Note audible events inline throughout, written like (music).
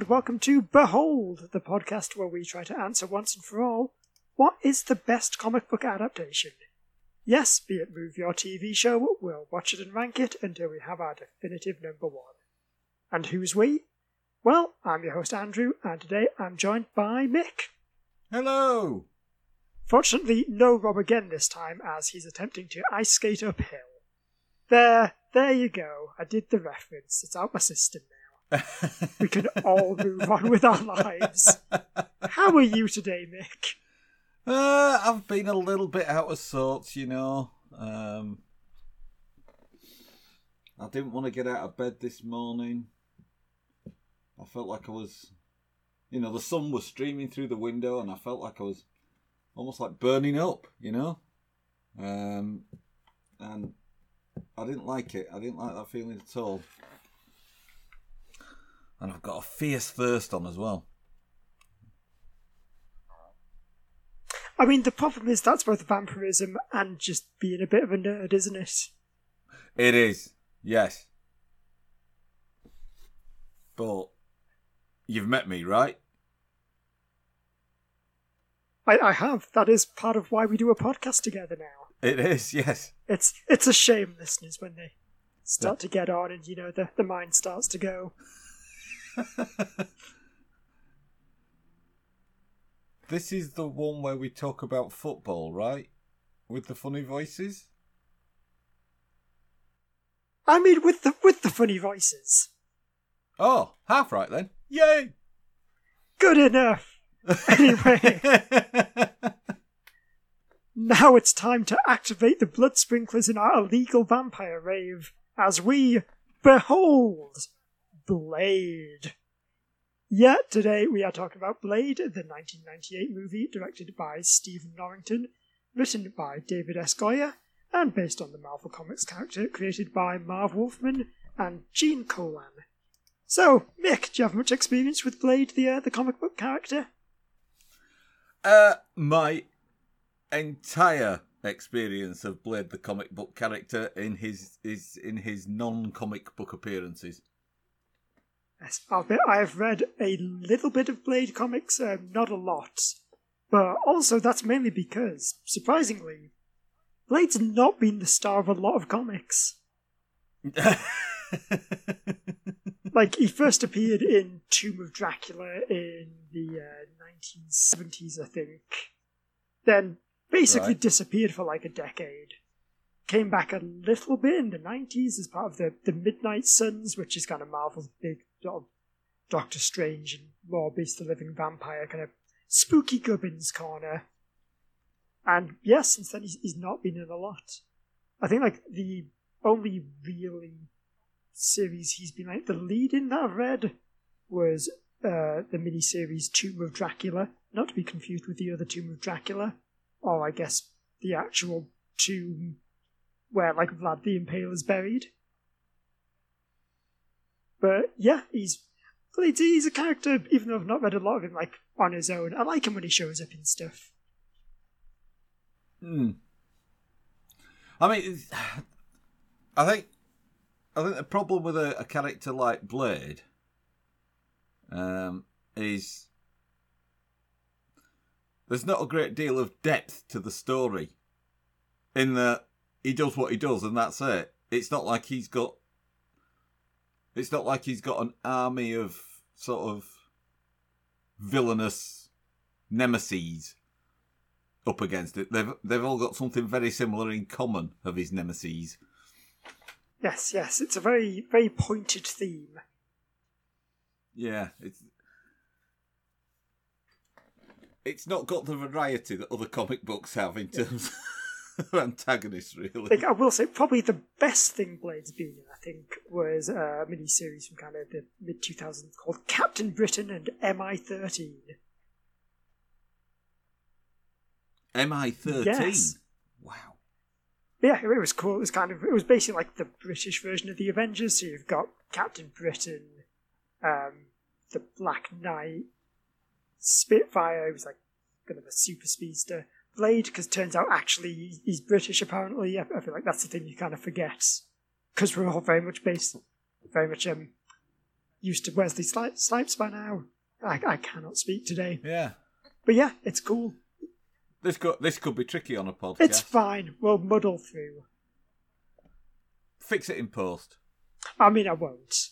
and welcome to Behold, the podcast where we try to answer once and for all what is the best comic book adaptation? Yes, be it movie or TV show, we'll watch it and rank it until we have our definitive number one. And who's we? Well, I'm your host Andrew, and today I'm joined by Mick. Hello! Fortunately, no Rob again this time, as he's attempting to ice skate uphill. There, there you go. I did the reference. It's out my system now. We can all move on with our lives. How are you today, Mick? Uh, I've been a little bit out of sorts, you know. Um, I didn't want to get out of bed this morning. I felt like I was, you know, the sun was streaming through the window, and I felt like I was almost like burning up, you know. Um, and I didn't like it. I didn't like that feeling at all. And I've got a fierce thirst on as well. I mean, the problem is that's both vampirism and just being a bit of a nerd, isn't it? It is, yes. But you've met me, right? I, I have. That is part of why we do a podcast together now. It is, yes. It's it's a shame, listeners, when they start to get on and you know the, the mind starts to go. (laughs) this is the one where we talk about football, right? With the funny voices? I mean with the with the funny voices. Oh, half right then. Yay! Good enough. Anyway. (laughs) Now it's time to activate the blood sprinklers in our illegal vampire rave as we behold Blade. Yet today we are talking about Blade, the 1998 movie directed by Stephen Norrington, written by David S. Goyer, and based on the Marvel Comics character created by Marv Wolfman and Gene Colan. So, Mick, do you have much experience with Blade, the uh, the comic book character? Uh, my entire experience of Blade the comic book character in his is in his non comic book appearances. Bet I've read a little bit of Blade comics, um, not a lot, but also that's mainly because, surprisingly, Blade's not been the star of a lot of comics. (laughs) like he first appeared in Tomb of Dracula in the uh, 1970s, I think. Then basically Right. disappeared for like a decade. Came back a little bit in the 90s as part of the, the Midnight Sons, which is kind of Marvel's big sort of Doctor Strange and Morbius the Living Vampire kind of spooky gubbins corner. And yes, since then he's, he's not been in a lot. I think like the only really series he's been like the lead in that I've read was uh, the miniseries Tomb of Dracula, not to be confused with the other Tomb of Dracula, or I guess the actual tomb where like Vlad the Impaler is buried. But yeah, he's he's- a character. Even though I've not read a lot of him, like on his own, I like him when he shows up in stuff. Hmm. I mean, I think, I think the problem with a, a character like Blade, um, is there's not a great deal of depth to the story. In that he does what he does, and that's it. It's not like he's got. It's not like he's got an army of sort of villainous nemesis up against it. They've they've all got something very similar in common of his nemesis. Yes, yes, it's a very very pointed theme. Yeah, it's it's not got the variety that other comic books have in terms of (laughs) antagonists, really. Like I will say, probably the best thing Blade's been in, I think, was a miniseries from kind of the mid 2000s called Captain Britain and MI 13. MI thirteen. Yes. Wow. Yeah, it was cool. It was kind of it was basically like the British version of the Avengers. So you've got Captain Britain, um, the Black Knight, Spitfire. Was like kind of a super speedster. Blade, because turns out actually he's British. Apparently, I, I feel like that's the thing you kind of forget because we're all very much based, very much um, used to Wesley Sli- Snipes by now. I, I cannot speak today. Yeah. But yeah, it's cool. This could this could be tricky on a podcast. It's fine. We'll muddle through. Fix it in post. I mean, I won't.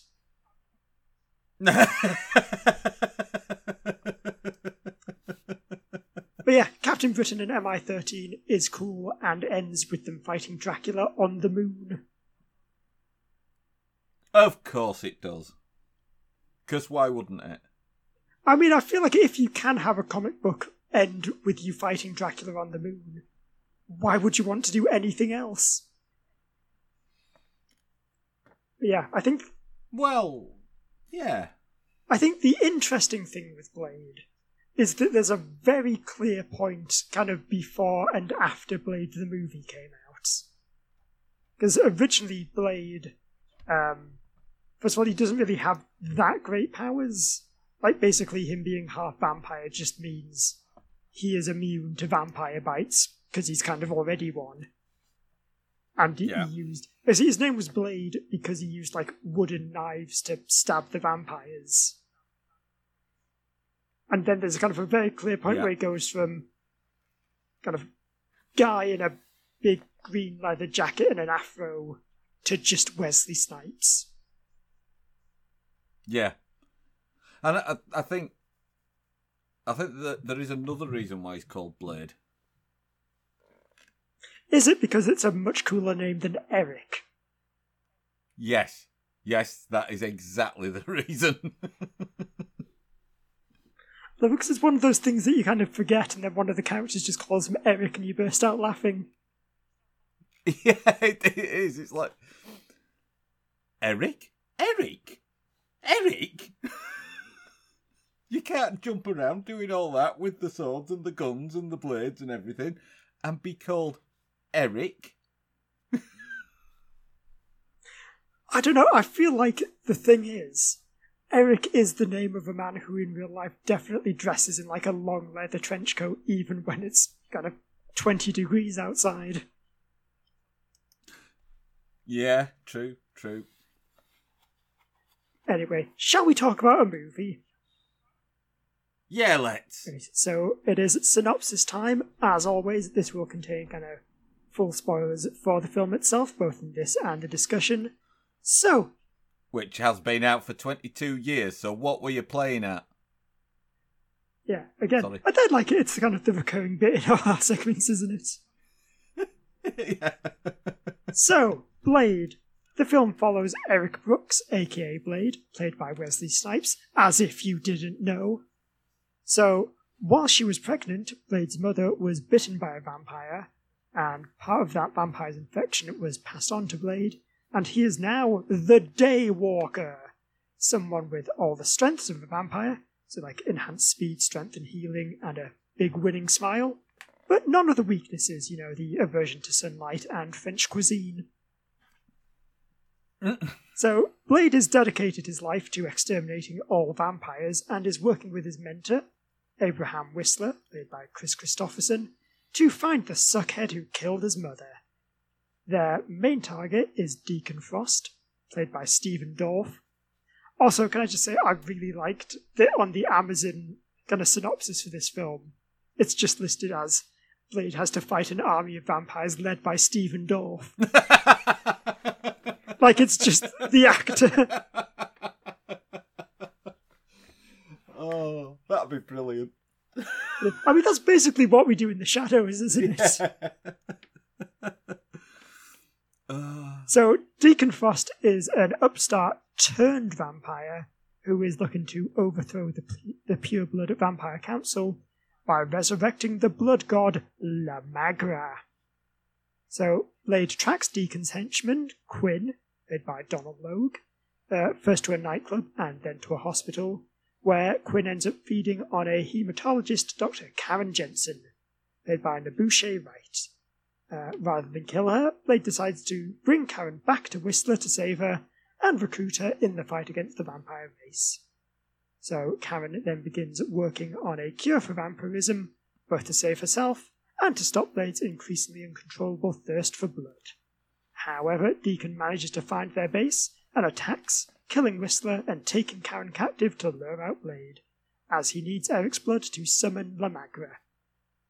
(laughs) But yeah, Captain Britain and MI13 is cool and ends with them fighting Dracula on the moon. of course it does. Because why wouldn't it? I mean, I feel like if you can have a comic book end with you fighting Dracula on the moon, why would you want to do anything else? But yeah, I think Well, yeah. I think the interesting thing with Blade is that there's a very clear point kind of before and after Blade the movie came out. Because originally Blade, um, first of all, he doesn't really have that great powers. Like basically him being half vampire just means he is immune to vampire bites because he's kind of already one. And he, Yeah. he used his name was Blade because he used like wooden knives to stab the vampires. And then there's kind of a very clear point Yeah. where he goes from kind of guy in a big green leather jacket and an afro to just Wesley Snipes. Yeah. And I, I think I think that there is another reason why he's called Blade. Is it because it's a much cooler name than Eric? Yes. Yes, that is exactly the (laughs) reason. Because it's one of those things that you kind of forget, and then one of the characters just calls him Eric, and you burst out laughing. (laughs) yeah, it, it is. It's like Eric? Eric? Eric? (laughs) you can't jump around doing all that with the swords and the guns and the blades and everything and be called Eric. I don't know, I feel like the thing is, Eric is the name of a man who in real life definitely dresses in like a long leather trench coat, even when it's kind of 20 degrees outside. Yeah, true, true. Anyway, shall we talk about a movie? Yeah, let's. So it is synopsis time. As always, this will contain kind of full spoilers for the film itself, both in this and the discussion. So, Which has been out for 22 years, so what were you playing at? yeah, again, Sorry. I don't like it. It's kind of the recurring bit in (laughs) our segments, isn't it? yeah. (laughs) So, Blade. The film follows Eric Brooks, aka Blade, played by Wesley Snipes, as if you didn't know. So, while she was pregnant, Blade's mother was bitten by a vampire, and part of that vampire's infection was passed on to Blade, and he is now the Daywalker. Someone with all the strengths of a vampire, so like enhanced speed, strength, and healing, and a big winning smile, but none of the weaknesses, you know, the aversion to sunlight and French cuisine. Uh. So, Blade has dedicated his life to exterminating all vampires and is working with his mentor, Abraham Whistler, played by Kris Kristofferson, to find the suckhead who killed his mother. Their main target is Deacon Frost, played by Stephen Dorff. Also, can I just say, I really liked that on the Amazon kind of synopsis for this film, it's just listed as Blade has to fight an army of vampires led by Stephen Dorff. (laughs) like it's just the actor. (laughs) oh, that'd be brilliant. I mean, that's basically what we do in the shadows, isn't it? So, Deacon Frost is an upstart turned vampire who is looking to overthrow the, the Pure Blood Vampire Council by resurrecting the blood god La Magra. So, Blade tracks Deacon's henchman, Quinn, played by Donald Logue, uh, first to a nightclub and then to a hospital, where Quinn ends up feeding on a hematologist, Dr. Karen Jensen, played by N'Bushe Wright. Uh, rather than kill her, Blade decides to bring Karen back to Whistler to save her and recruit her in the fight against the vampire race. So Karen then begins working on a cure for vampirism, both to save herself and to stop Blade's increasingly uncontrollable thirst for blood. However, Deacon manages to find their base and attacks, killing Whistler and taking Karen captive to lure out Blade, as he needs Eric's blood to summon La Magra.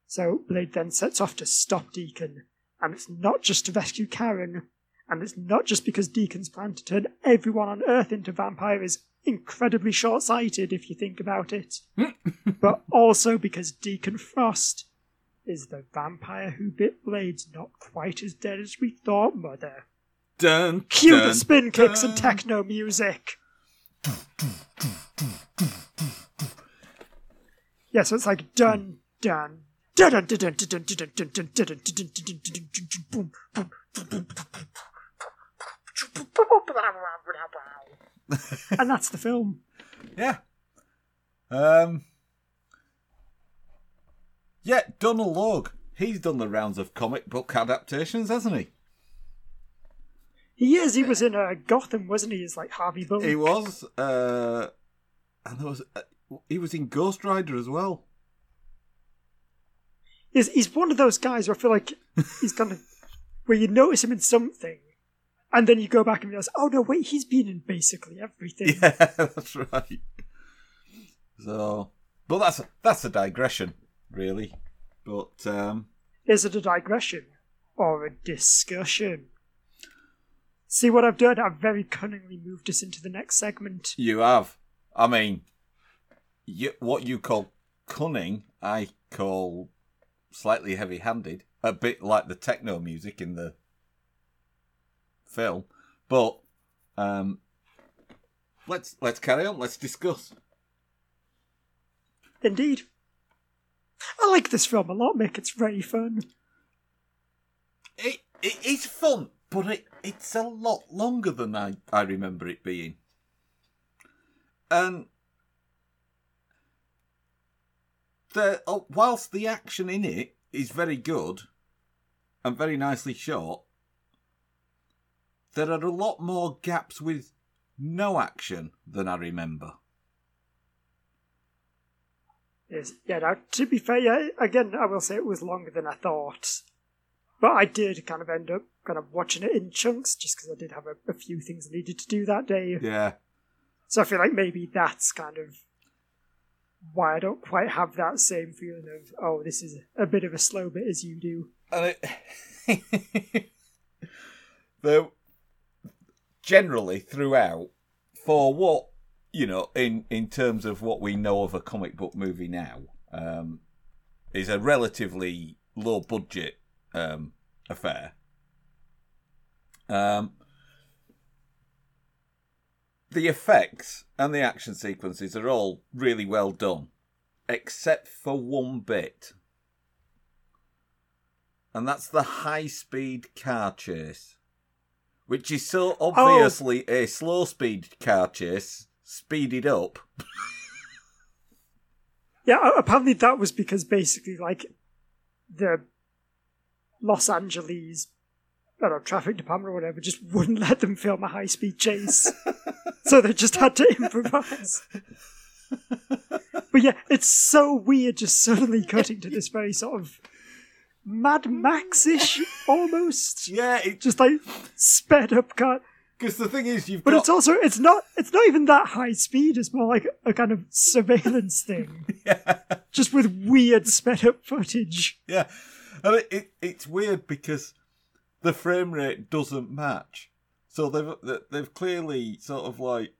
So Blade then sets off to stop Deacon, and it's not just to rescue Karen, and it's not just because Deacon's plan to turn everyone on Earth into vampires is incredibly short sighted if you think about it, (laughs) but also because Deacon Frost is the vampire who bit Blades not quite as dead as we thought, Mother. Dun, Cue dun, the spin kicks and techno music. Yeah, so it's like dun dun and that's the film. Yeah. Um. Yeah, Donald Logue. He's done the rounds of comic book adaptations, hasn't he? He is. He was in uh, Gotham, wasn't he? As like Harvey Bullock. He was. Uh, and there was. Uh, he was in Ghost Rider as well. He's, he's one of those guys where I feel like he's kind of where you notice him in something, and then you go back and realize, oh no, wait, he's been in basically everything. (laughs) Yeah, that's right. So, but that's that's a digression, really. But um, Is it a digression or a discussion? See what I've done? I've very cunningly moved us into the next segment. you have. I mean, you, what you call cunning, I call slightly heavy-handed. A bit like the techno music in the film. But um, let's let's carry on. Let's discuss. Indeed. I like this film a lot, Mick. It's very fun. It it is fun, but it it's a lot longer than I, I remember it being. And the oh, whilst the action in it is very good and very nicely shot, there are a lot more gaps with no action than I remember. Yes, yeah, now, to be fair, yeah, again, I will say it was longer than I thought. But I did kind of end up kind of watching it in chunks just because I did have a, a few things I needed to do that day. Yeah. So I feel like maybe that's kind of why I don't quite have that same feeling of, oh, this is a bit of a slow bit as you do. and it (laughs) generally throughout for what you know in in terms of what we know of a comic book movie now um is a relatively low budget um affair um the effects and the action sequences are all really well done except for one bit and that's the high speed car chase, which is so obviously oh. a slow speed car chase, speeded up. (laughs) Yeah, apparently that was because basically, like, the Los Angeles I don't know, traffic department or whatever just wouldn't (laughs) let them film a high speed chase. (laughs) so they just had to improvise. but yeah, it's so weird just suddenly cutting to this very sort of Mad Max ish almost. Yeah, it, Just like sped up cut. because the thing is, you've But got it's also it's not it's not even that high speed, it's more like a kind of surveillance thing. (laughs) yeah, Just with weird sped up footage. yeah, and it, it it's weird because the frame rate doesn't match. So they've they've clearly sort of like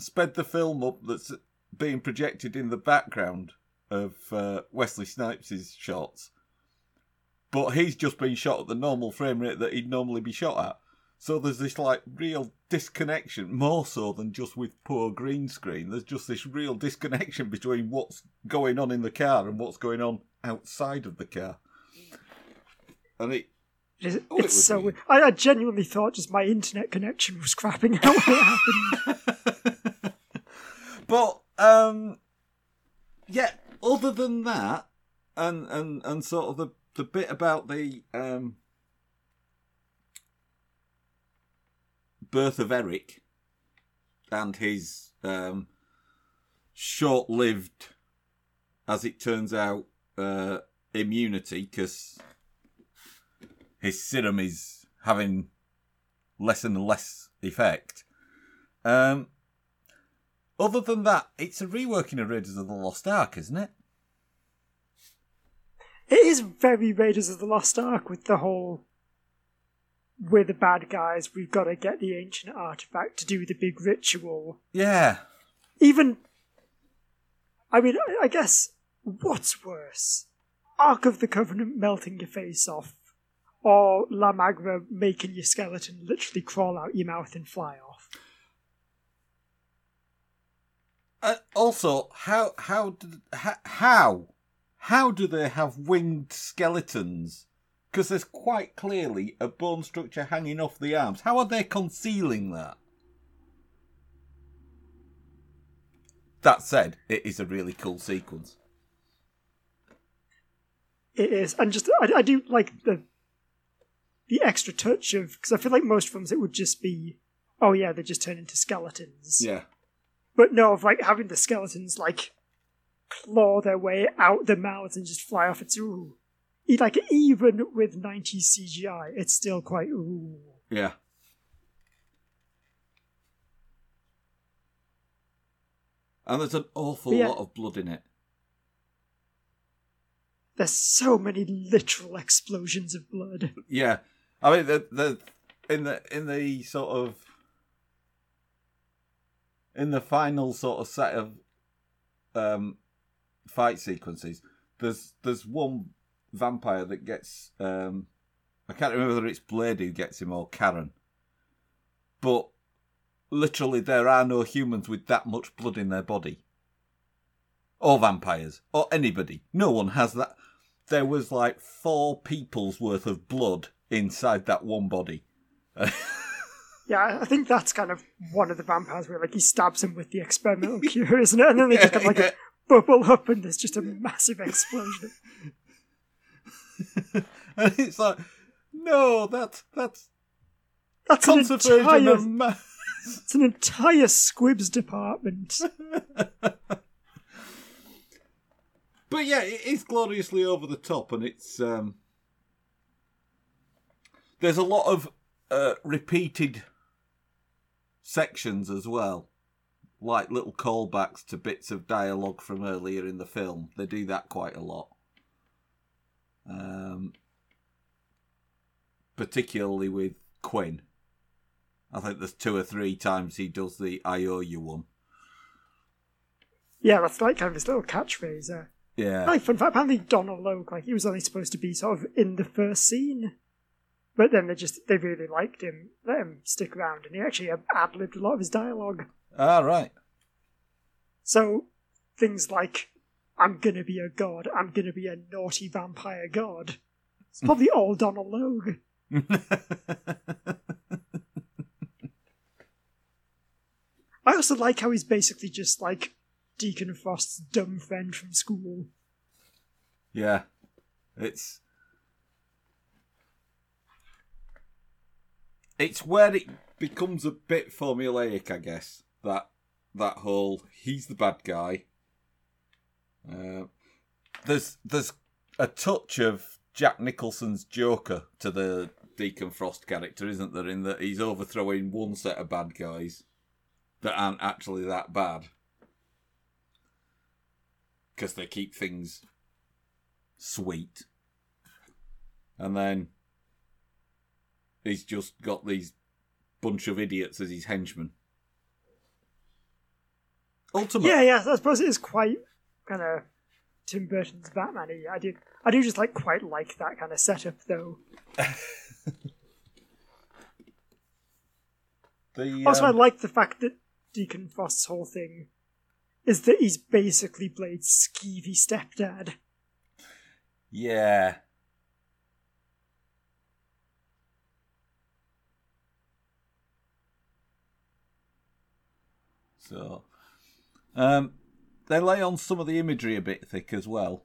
sped the film up that's being projected in the background of uh, Wesley Snipes' shots, but he's just been shot at the normal frame rate that he'd normally be shot at. So there's this like real disconnection, more so than just with poor green screen. There's just this real disconnection between what's going on in the car and what's going on outside of the car. And it, It's, Oh, it's would so weird. I, I genuinely thought just my internet connection was crapping out when it (laughs) but um, yeah. Other than that, and and and sort of the the bit about the um birth of Eric and his um short-lived, as it turns out, uh, immunity because his serum is having less and less effect. Um, other than that, it's a reworking of Raiders of the Lost Ark, isn't it? It is very Raiders of the Lost Ark with the whole. We're the bad guys, we've got to get the ancient artifact to do the big ritual. Yeah. Even. I mean, I- I guess. What's worse? Ark of the Covenant melting your face off, or La Magra making your skeleton literally crawl out your mouth and fly off. Uh, also, how how did, how how how do they have winged skeletons? Because there's quite clearly a bone structure hanging off the arms. How are they concealing that? That said, it is a really cool sequence. It is, and just I, I do like the the extra touch of because I feel like most films it would just be, oh yeah, they just turn into skeletons. Yeah. But no, of like having the skeletons like claw their way out the mouths and just fly off. It's ooh, like even with 90s CGI, it's still quite ooh. Yeah. And there's an awful Yeah. lot of blood in it. There's so many literal explosions of blood. Yeah, I mean the the in the in the sort of in the final sort of set of um fight sequences, there's there's one vampire that gets um I can't remember whether it's Blade who gets him or Karen, but literally there are no humans with that much blood in their body, or vampires, or anybody. No one has that. There was like four people's worth of blood inside that one body. Yeah, I- think that's kind of one of the vampires where like he stabs him with the experimental (laughs) cure, isn't it? And then they just kind of like bubble up and there's just a massive explosion. (laughs) and it's like, no, that's that's That's an entire, of ma- (laughs) it's an entire squibs department. But yeah, it is gloriously over the top, and it's um, there's a lot of uh, repeated sections as well, like little callbacks to bits of dialogue from earlier in the film. They do that quite a lot, um, particularly with Quinn. I think there's two or three times he does the "I owe you" one. Yeah, that's like kind of his little catchphrase. Uh, Yeah, like fun fact, apparently Donald Logue, like he was only supposed to be sort of in the first scene, but then they just they really liked him, let him stick around, and he actually ad libbed a lot of his dialogue. ah, right. So things like "I'm gonna be a god," "I'm gonna be a naughty vampire god," it's probably (laughs) all Donald Logue. I also like how he's basically just like Deacon Frost's dumb friend from school. Yeah, it's it's where it becomes a bit formulaic, I guess. That that whole he's the bad guy. Uh, there's there's a touch of Jack Nicholson's Joker to the Deacon Frost character, isn't there? In that he's overthrowing one set of bad guys that aren't actually that bad because they keep things sweet. And then he's just got these bunch of idiots as his henchmen. Ultimately, Yeah, yeah, I suppose it is quite kind of Tim Burton's Batman. I do, I do just like quite like that kind of setup, though. (laughs) the Also, I um, like the fact that Deacon Frost's whole thing is that he's basically Blade's skeevy stepdad. yeah. So, um, they lay on some of the imagery a bit thick as well.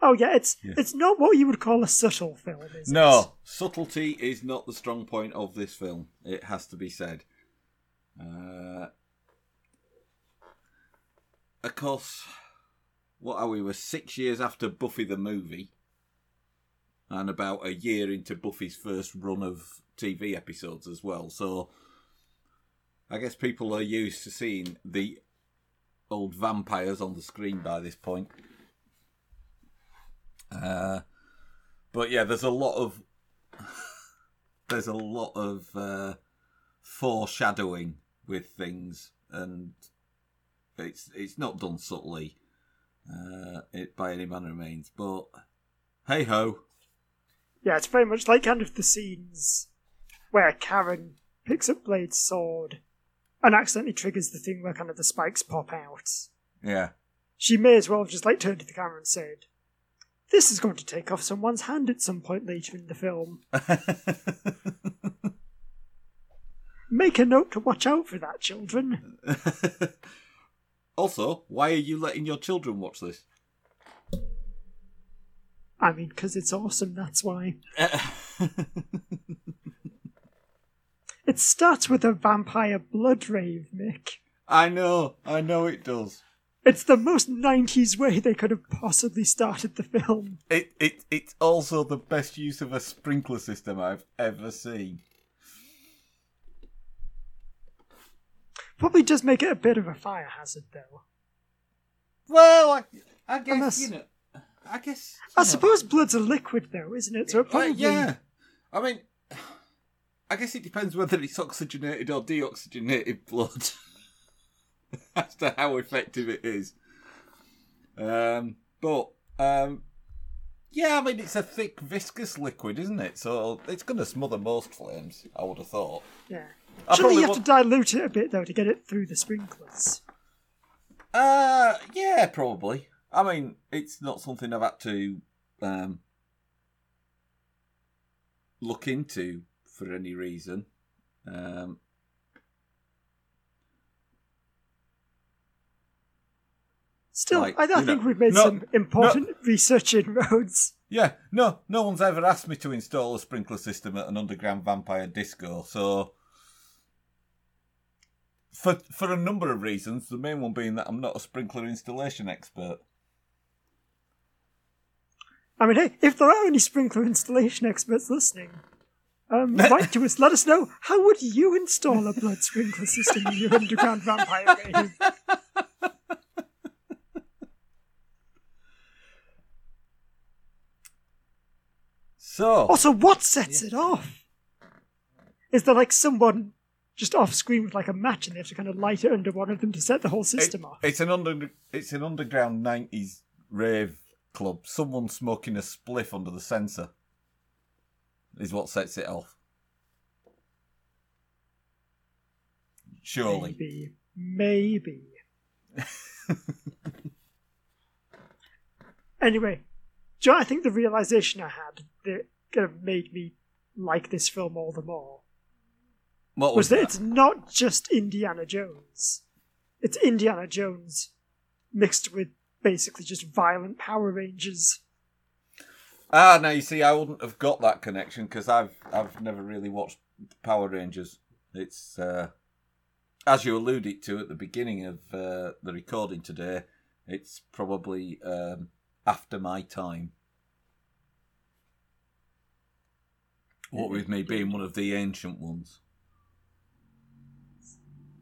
Oh yeah, it's Yeah. it's not what you would call a subtle film, is it? No, subtlety is not the strong point of this film. It has to be said. Uh, of course, what are we? We're six years after Buffy the movie, and about a year into Buffy's first run of TV episodes as well. So, I guess people are used to seeing the old vampires on the screen by this point. Uh, but yeah, there's a lot of (laughs) there's a lot of uh, foreshadowing with things, and it's it's not done subtly uh, it, by any manner of means. But hey ho, Yeah, it's very much like kind of the scenes where Karen picks up Blade's sword and accidentally triggers the thing where kind of the spikes pop out. yeah, She may as well have just like turned to the camera and said, This is going to take off someone's hand at some point later in the film. (laughs) Make a note to watch out for that, children. (laughs) also, why are you letting your children watch this? I mean, because it's awesome, that's why. (laughs) (laughs) It starts with a vampire blood rave, Mick. I know, I know it does. It's the most 90s way they could have possibly started the film. It it it's also the best use of a sprinkler system I've ever seen. Probably does make it a bit of a fire hazard, though. Well, I, I guess Unless- you know. I guess. I know, suppose blood's a liquid, though, isn't it? So it probably. yeah. I mean, I guess it depends whether it's oxygenated or deoxygenated blood (laughs) as to how effective it is. Um, but um, yeah, I mean, it's a thick, viscous liquid, isn't it? So it's going to smother most flames. I would have thought. Yeah. I Surely you probably have to dilute it a bit, though, to get it through the sprinklers. Uh, yeah, probably. I mean, it's not something I've had to um, look into for any reason. Um, Still, Like, I, I think know- we've made no, some important (laughs) research inroads. yeah, no, no one's ever asked me to install a sprinkler system at an underground vampire disco, so for for a number of reasons, the main one being that I'm not a sprinkler installation expert. I mean, hey, if there are any sprinkler installation experts listening, um, (laughs) write to us. Let us know how would you install a blood sprinkler system in your underground vampire rave? So, Also, what sets it off? Is there like someone just off screen with like a match, and they have to kind of light it under one of them to set the whole system It- off? It's an under it's an underground nineties rave club. Someone smoking a spliff under the sensor is what sets it off. Surely. Maybe, maybe. (laughs) anyway, you know, I think the realization I had that kind of made me like this film all the more What was was that that? it's not just Indiana Jones. It's Indiana Jones mixed with basically just violent Power Rangers. Ah, now you see, I wouldn't have got that connection because I've I've never really watched Power Rangers. It's uh, as you alluded to at the beginning of uh, the recording today. It's probably um, after my time. What with me being one of the ancient ones.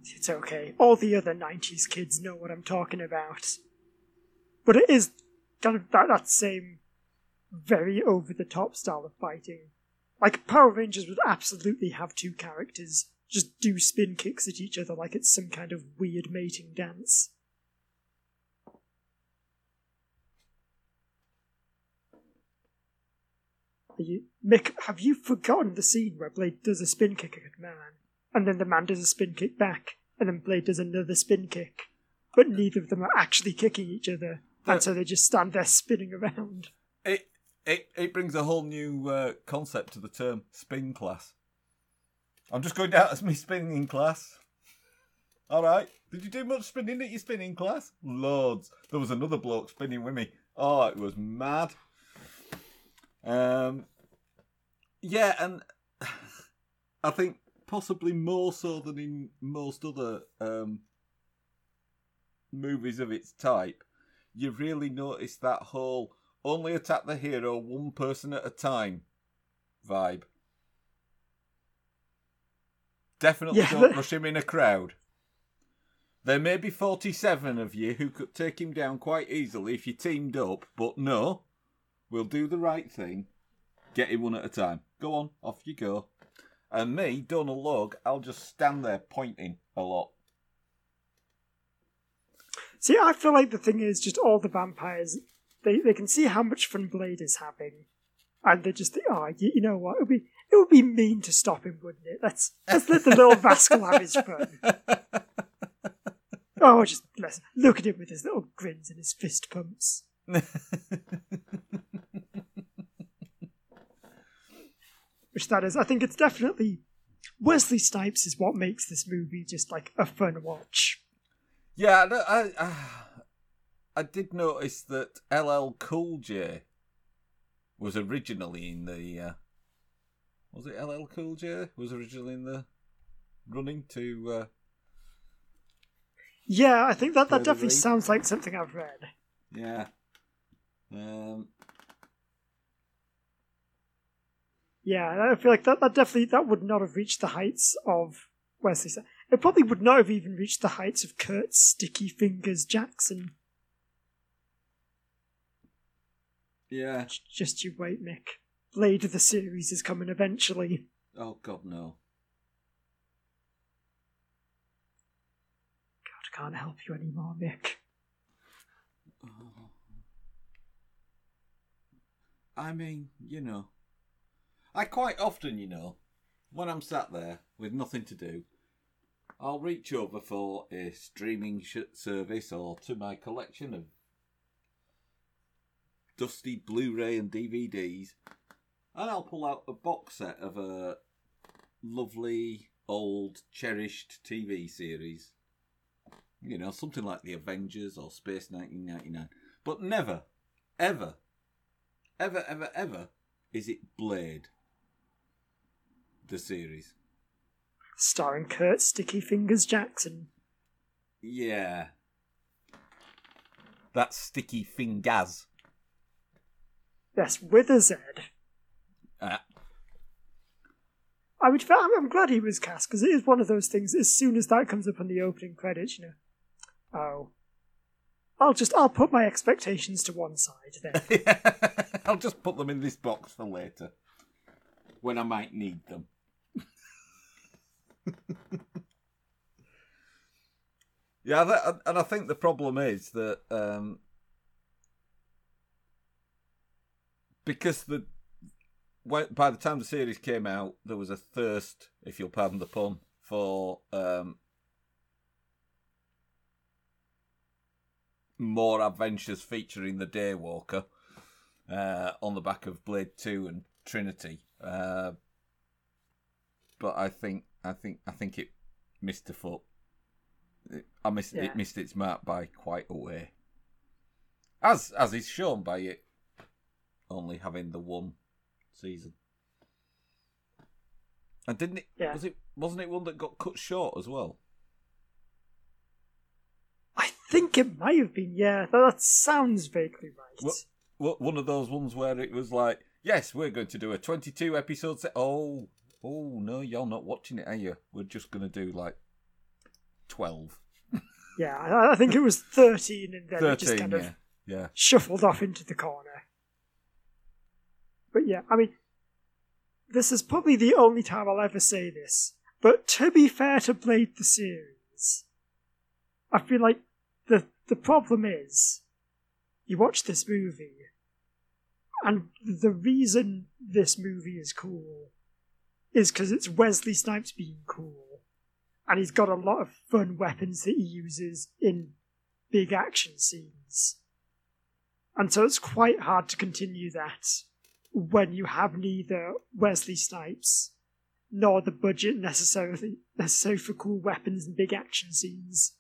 It's okay. All the other 90s kids know what I'm talking about. But it is kind of that, that same very over the top style of fighting. Like, Power Rangers would absolutely have two characters just do spin kicks at each other like it's some kind of weird mating dance. Are you, Mick, have you forgotten the scene where Blade does a spin kick at man, and then the man does a spin kick back, and then Blade does another spin kick, but neither of them are actually kicking each other, and so they just stand there spinning around. It it it brings a whole new uh, concept to the term spin class. I'm just going down as me spinning class. All right. Did you do much spinning at your spinning class? Loads. There was another bloke spinning with me. Oh, it was mad. Um. Yeah, and (sighs) I think possibly more so than in most other um, movies of its type, you really notice that whole only attack the hero one person at a time vibe. Definitely Yeah, don't rush him in a crowd. There may be 47 of you who could take him down quite easily if you teamed up, but no, we'll do the right thing. Get him one at a time. Go on, off you go. And me, Donald Logue, I'll just stand there pointing a lot. See, I feel like the thing is just all the vampires, they, they can see how much fun Blade is having. And they just think, oh, you, you know what? It would be it would be mean to stop him, wouldn't it? Let's let's let the little rascal have his fun. (laughs) Oh, just let's look at him with his little grins and his fist pumps. (laughs) Which that is, I think it's definitely Wesley Snipes is what makes this movie just like a fun watch. Yeah, I, I, I did notice that LL Cool J was originally in the. Uh, was it LL Cool J? Was originally in the running to. Uh, Yeah, I think that, that definitely sounds like something I've read. yeah. Um, Yeah, I feel like that, that definitely that would not have reached the heights of Wesley. It probably would not have even reached the heights of Kurt's Sticky Fingers Jackson. Yeah. Just you wait, Mick. Blade of the series is coming eventually. Oh, God, no. God, I can't help you anymore, Mick. (sighs) I mean, you know. I quite often, you know, when I'm sat there with nothing to do, I'll reach over for a streaming sh- service or to my collection of dusty Blu-ray and DVDs, and I'll pull out a box set of a lovely old cherished TV series. You know, something like The Avengers or Space 1999. But never, ever, ever, ever, ever is it Blade, the series. Starring Kurt Sticky Fingers Jackson. Yeah. That's sticky fingers. Yes, with a Z. Uh, I mean, I'm, I'm glad he was cast because it is one of those things. As soon as that comes up on the opening credits, you know, oh, I'll just I'll put my expectations to one side then. (laughs) I'll just put them in this box for later. When I might need them. (laughs) yeah, that, and I think the problem is that um, because the by the time the series came out, there was a thirst, if you'll pardon the pun, for um, more adventures featuring the Daywalker uh, on the back of Blade Two and Trinity. Uh, but I think I think I think it missed a foot. It, I missed Yeah. it missed its mark by quite a way. As as is shown by it only having the one season. And didn't it Yeah. was it wasn't it one that got cut short as well? I think it might have been. Yeah, that, sounds vaguely right. What? What one of those ones where it was like, yes, we're going to do a 22 episode set. Oh, oh no, you're not watching it, are you? We're just going to do like 12, Yeah, I, I think it was thirteen, and then it just kind yeah, of yeah. shuffled off into the corner. But yeah, I mean, this is probably the only time I'll ever say this. But to be fair to Blade the series, I feel like the the problem is you watch this movie, and the reason this movie is cool is because it's Wesley Snipes being cool, and he's got a lot of fun weapons that he uses in big action scenes. And so it's quite hard to continue that when you have neither Wesley Snipes nor the budget necessarily necessary for cool weapons and big action scenes.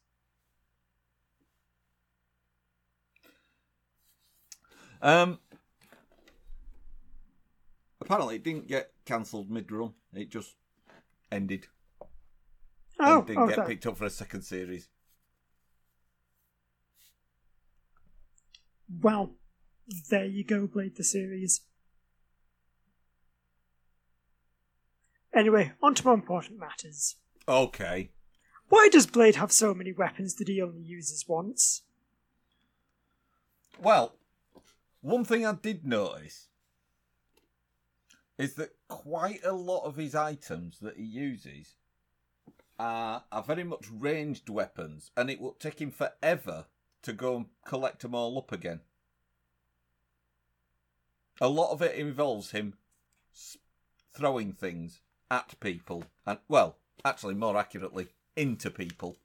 Um, apparently, it didn't get cancelled mid-run. It just ended Oh, and didn't oh, get sorry. picked up for a second series. well, there you go, Blade the series. Anyway, on to more important matters. Okay. Why does Blade have so many weapons that he only uses once? Well, one thing I did notice is that quite a lot of his items that he uses are, are very much ranged weapons, and it will take him forever to go and collect them all up again. A lot of it involves him throwing things at people, and well, actually, more accurately, into people.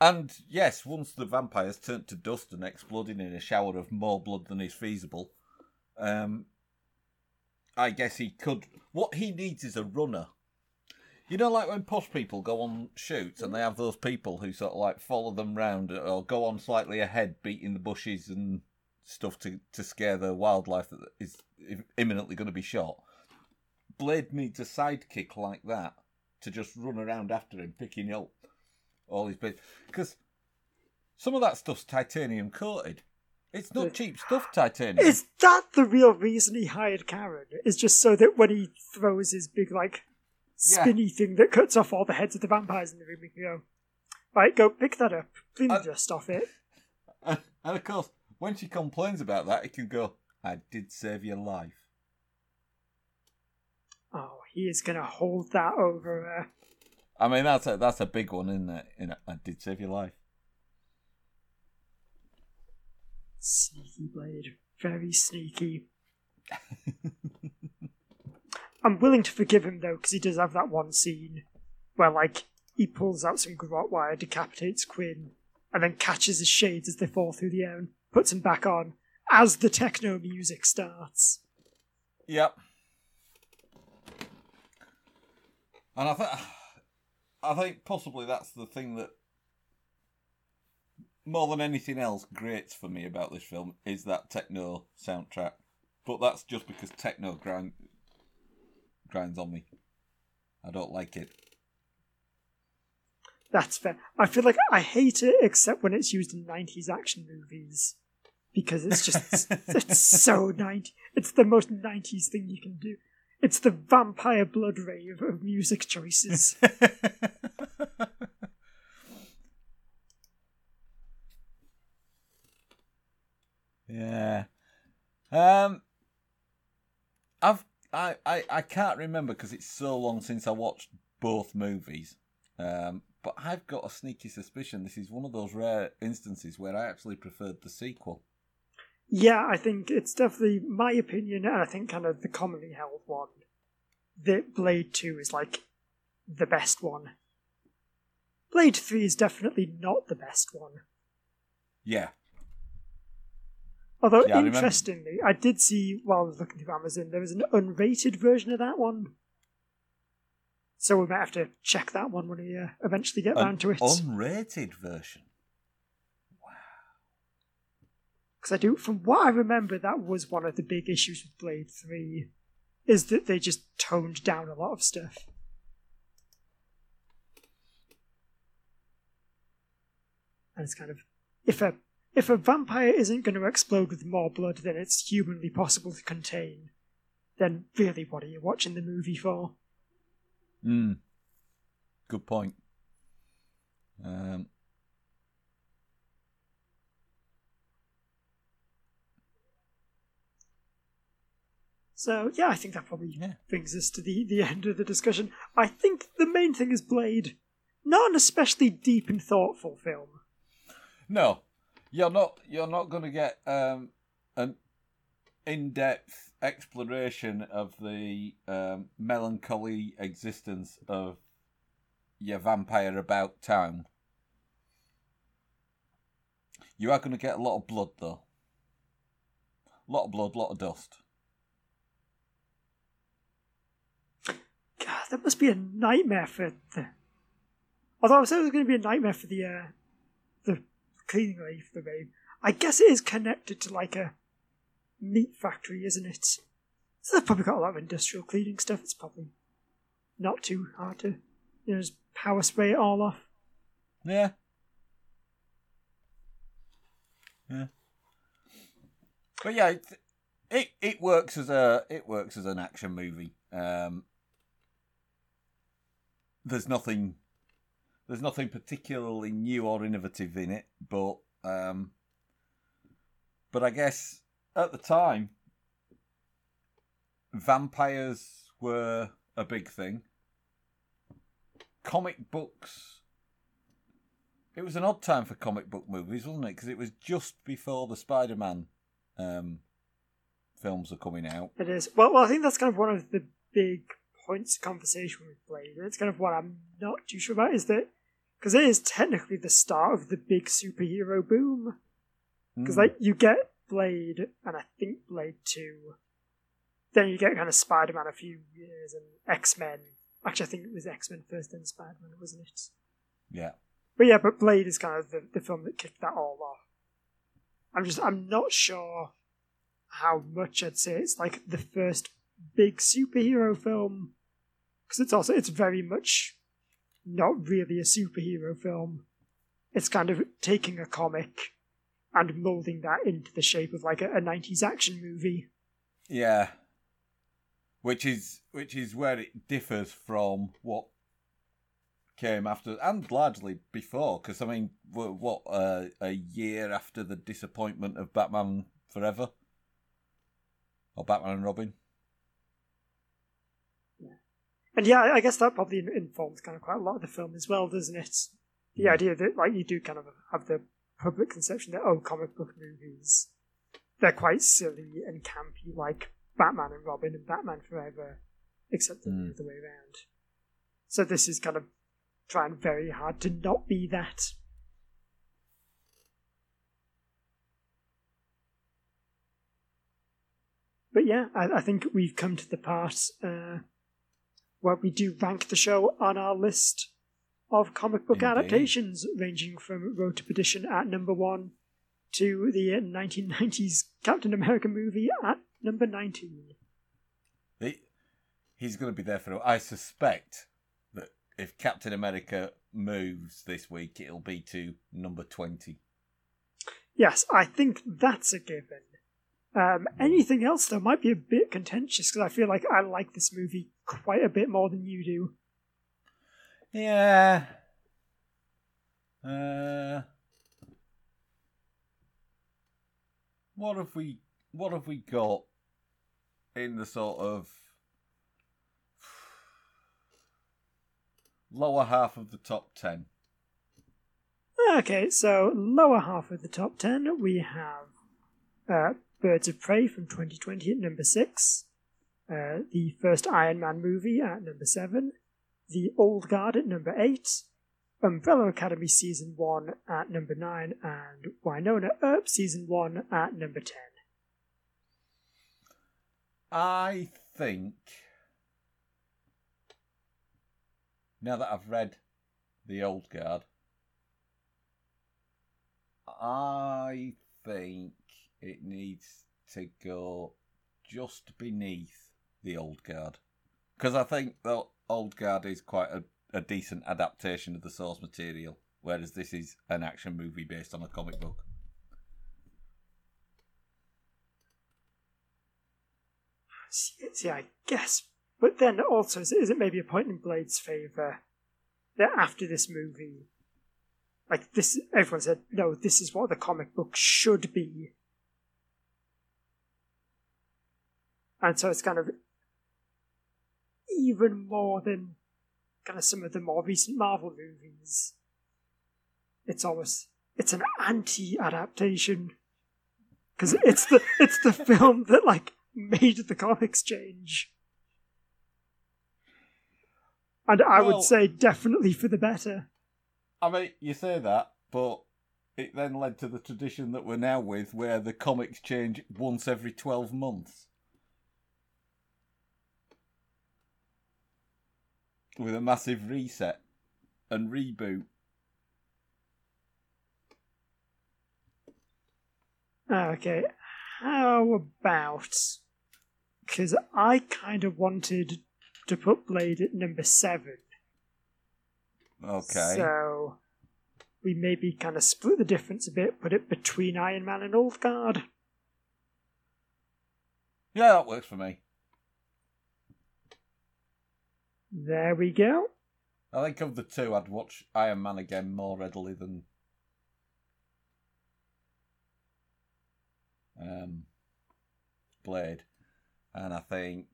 And yes, once the vampires turned to dust and exploded in a shower of more blood than is feasible, um, I guess he could. What he needs is a runner. You know, like when posh people go on shoots and they have those people who sort of like follow them round or go on slightly ahead, beating the bushes and stuff to, to scare the wildlife that is imminently going to be shot. Blade needs a sidekick like that to just run around after him, picking up all his bits. Because some of that stuff's titanium coated. It's not cheap stuff, titanium. Is that the real reason he hired Karen? Is just so that when he throws his big, like, Yeah. spinny thing that cuts off all the heads of the vampires in the room, he can go, right, go pick that up, clean the dust off it. (laughs) And, and of course, when she complains about that, he can go, I did save your life. He is going to hold that over her. I mean, that's a, that's a big one, isn't it? You know, I did save your life. Sneaky Blade. Very sneaky. (laughs) I'm willing to forgive him though, because he does have that one scene where, like, he pulls out some garrote wire, decapitates Quinn, and then catches his shades as they fall through the air and puts them back on as the techno music starts. Yep. And I think I think possibly that's the thing that more than anything else grates for me about this film is that techno soundtrack. But that's just because techno grind, grinds on me. I don't like it. That's fair. I feel like I hate it except when it's used in 90s action movies. Because it's just, (laughs) it's so 90. It's the most 90s thing you can do. It's the vampire blood rave of music choices. (laughs) yeah. Um I've I, I, I can't remember because it's so long since I watched both movies. Um, but I've got a sneaky suspicion this is one of those rare instances where I actually preferred the sequel. Yeah, I think it's definitely my opinion, and I think kind of the commonly held one, that Blade 2 is like the best one. Blade 3 is definitely not the best one. Yeah. Although, Yeah, I interestingly, I did see while I was looking through Amazon, there was an unrated version of that one. So we might have to check that one when we uh, eventually get An round to it. unrated version. Because I do, from what I remember, that was one of the big issues with Blade 3, is that they just toned down a lot of stuff. And it's kind of, if a if a vampire isn't going to explode with more blood than it's humanly possible to contain, then really, what are you watching the movie for? Hmm. Good point. Um, So yeah, I think that probably Yeah. brings us to the, the end of the discussion. I think the main thing is Blade. Not an especially deep and thoughtful film. no, you're not. You're not going to get um, an in-depth exploration of the um, melancholy existence of your vampire about town. You are going to get a lot of blood, though. A lot of blood, a lot of dust. God, that must be a nightmare for the. Although I said it was going to be a nightmare for the uh, the cleaning lady for the rave. I guess it is connected to like a meat factory, isn't it? So they've probably got a lot of industrial cleaning stuff. It's probably not too hard to, you know, just power spray it all off. Yeah. Yeah. But yeah, it, it it works as a it works as an action movie. Um there's nothing there's nothing particularly new or innovative in it, but um, but I guess at the time vampires were a big thing. Comic books. It was an odd time for comic book movies, wasn't it? Because it was just before the Spider-Man um, films are coming out. It is. Well, well, I think that's kind of one of the big points of conversation with Blade. It's kind of what I'm not too sure about is that because it is technically the start of the big superhero boom. Because Mm. like you get Blade and I think Blade Two, then you get kind of Spider Man a few years and X Men. Actually, I think it was X Men first, then Spider Man, wasn't it? Yeah. But yeah, but Blade is kind of the, the film that kicked that all off. I'm just I'm not sure how much I'd say it's like the first big superhero film because it's also it's very much not really a superhero film. It's kind of taking a comic and molding that into the shape of like a, a 90s action movie. Yeah. Which is which is where it differs from what came after and largely before because I mean what uh, a year after the disappointment of Batman Forever or Batman and Robin. And yeah, I- guess that probably informs kind of quite a lot of the film as well, doesn't it? The idea that like you do kind of have the public conception that oh, comic book movies they're quite silly and campy, like Batman and Robin and Batman Forever, except the Mm. other way around. So this is kind of trying very hard to not be that. But yeah, I, I think we've come to the part uh, where we do rank the show on our list of comic book Indeed. adaptations, ranging from Road to Perdition at number one to the 1990s Captain America movie at number 19. He, he's going to be there for. I suspect that if Captain America moves this week, it'll be to number twenty. Yes, I think that's a given. Um, anything else, though, might be a bit contentious because I feel like I like this movie quite a bit more than you do. Yeah. Uh. What have we? What have we got in the sort of lower half of the top ten? Okay, so lower half of the top 10, we have uh, Birds of Prey from 2020 at number 6, uh, the first Iron Man movie at number 7, The Old Guard at number 8, Umbrella Academy Season 1 at number 9, and Wynonna Earp Season 1 at number 10. I think now that I've read the old guard, I think it needs to go just beneath the old guard because I think the old guard is quite a, a decent adaptation of the source material, whereas this is an action movie based on a comic book. See, see, I guess. But then also, is it, is it maybe a point in Blade's favour that after this movie, like this, everyone said, no, this is what the comic book should be. And so it's kind of even more than kind of some of the more recent Marvel movies. It's almost it's an anti-adaptation because it's the it's the (laughs) film that like made the comics change. And I Well- would say definitely for the better. I mean, you say that, but it then led to the tradition that we're now with, where the comics change once every 12 months. With a massive reset and reboot. Okay, how about? Because I kind of wanted to put Blade at number seven. Okay. So we maybe kind of split the difference a bit, put it between Iron Man and Old Guard. Yeah, that works for me. There we go. I think of the two, I'd watch Iron Man again more readily than um, Blade, and I think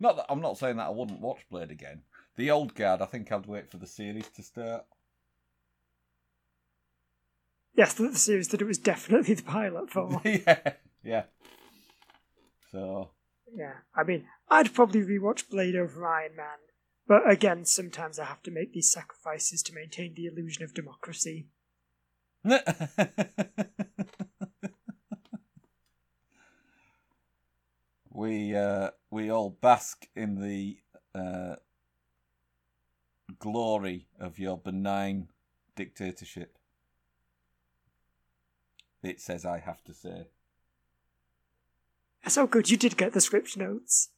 not that I'm not saying that I wouldn't watch Blade again. The old guard, I think I'd wait for the series to start. Yes, the series that it was definitely the pilot for. (laughs) yeah, yeah. So yeah, I mean, I'd probably rewatch Blade over Iron Man, but again, sometimes I have to make these sacrifices to maintain the illusion of democracy. (laughs) we uh, we all bask in the uh, glory of your benign dictatorship. It says I have to say. That's so good. You did get the script notes.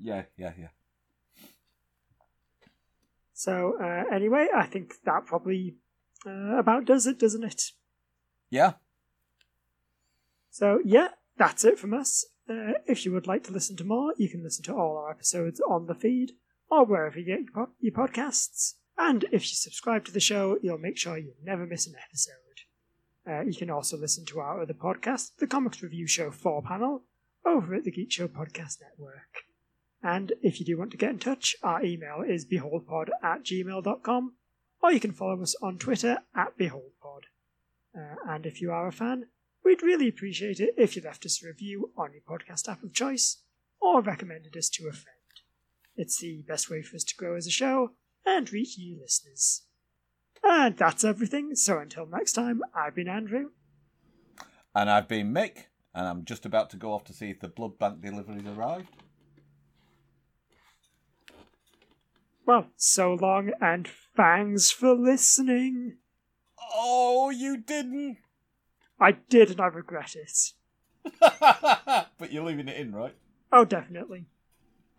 Yeah, yeah, yeah. So uh, anyway, I think that probably uh, about does it, doesn't it? Yeah. So yeah, that's it from us. Uh, if you would like to listen to more, you can listen to all our episodes on the feed or wherever you get your, your podcasts. And if you subscribe to the show, you'll make sure you never miss an episode. Uh, you can also listen to our other podcast, the Comics Review Show 4 panel, over at the Geek Show Podcast Network. And if you do want to get in touch, our email is beholdpod at gmail.com, or you can follow us on Twitter at beholdpod. Uh, and if you are a fan, we'd really appreciate it if you left us a review on your podcast app of choice, or recommended us to a friend. It's the best way for us to grow as a show and reach new listeners. And that's everything, so until next time, I've been Andrew. And I've been Mick, and I'm just about to go off to see if the blood bank delivery's arrived. Well, so long, and thanks for listening. Oh, you didn't! I did, and I regret it. (laughs) but you're leaving it in, right? Oh, definitely. (laughs)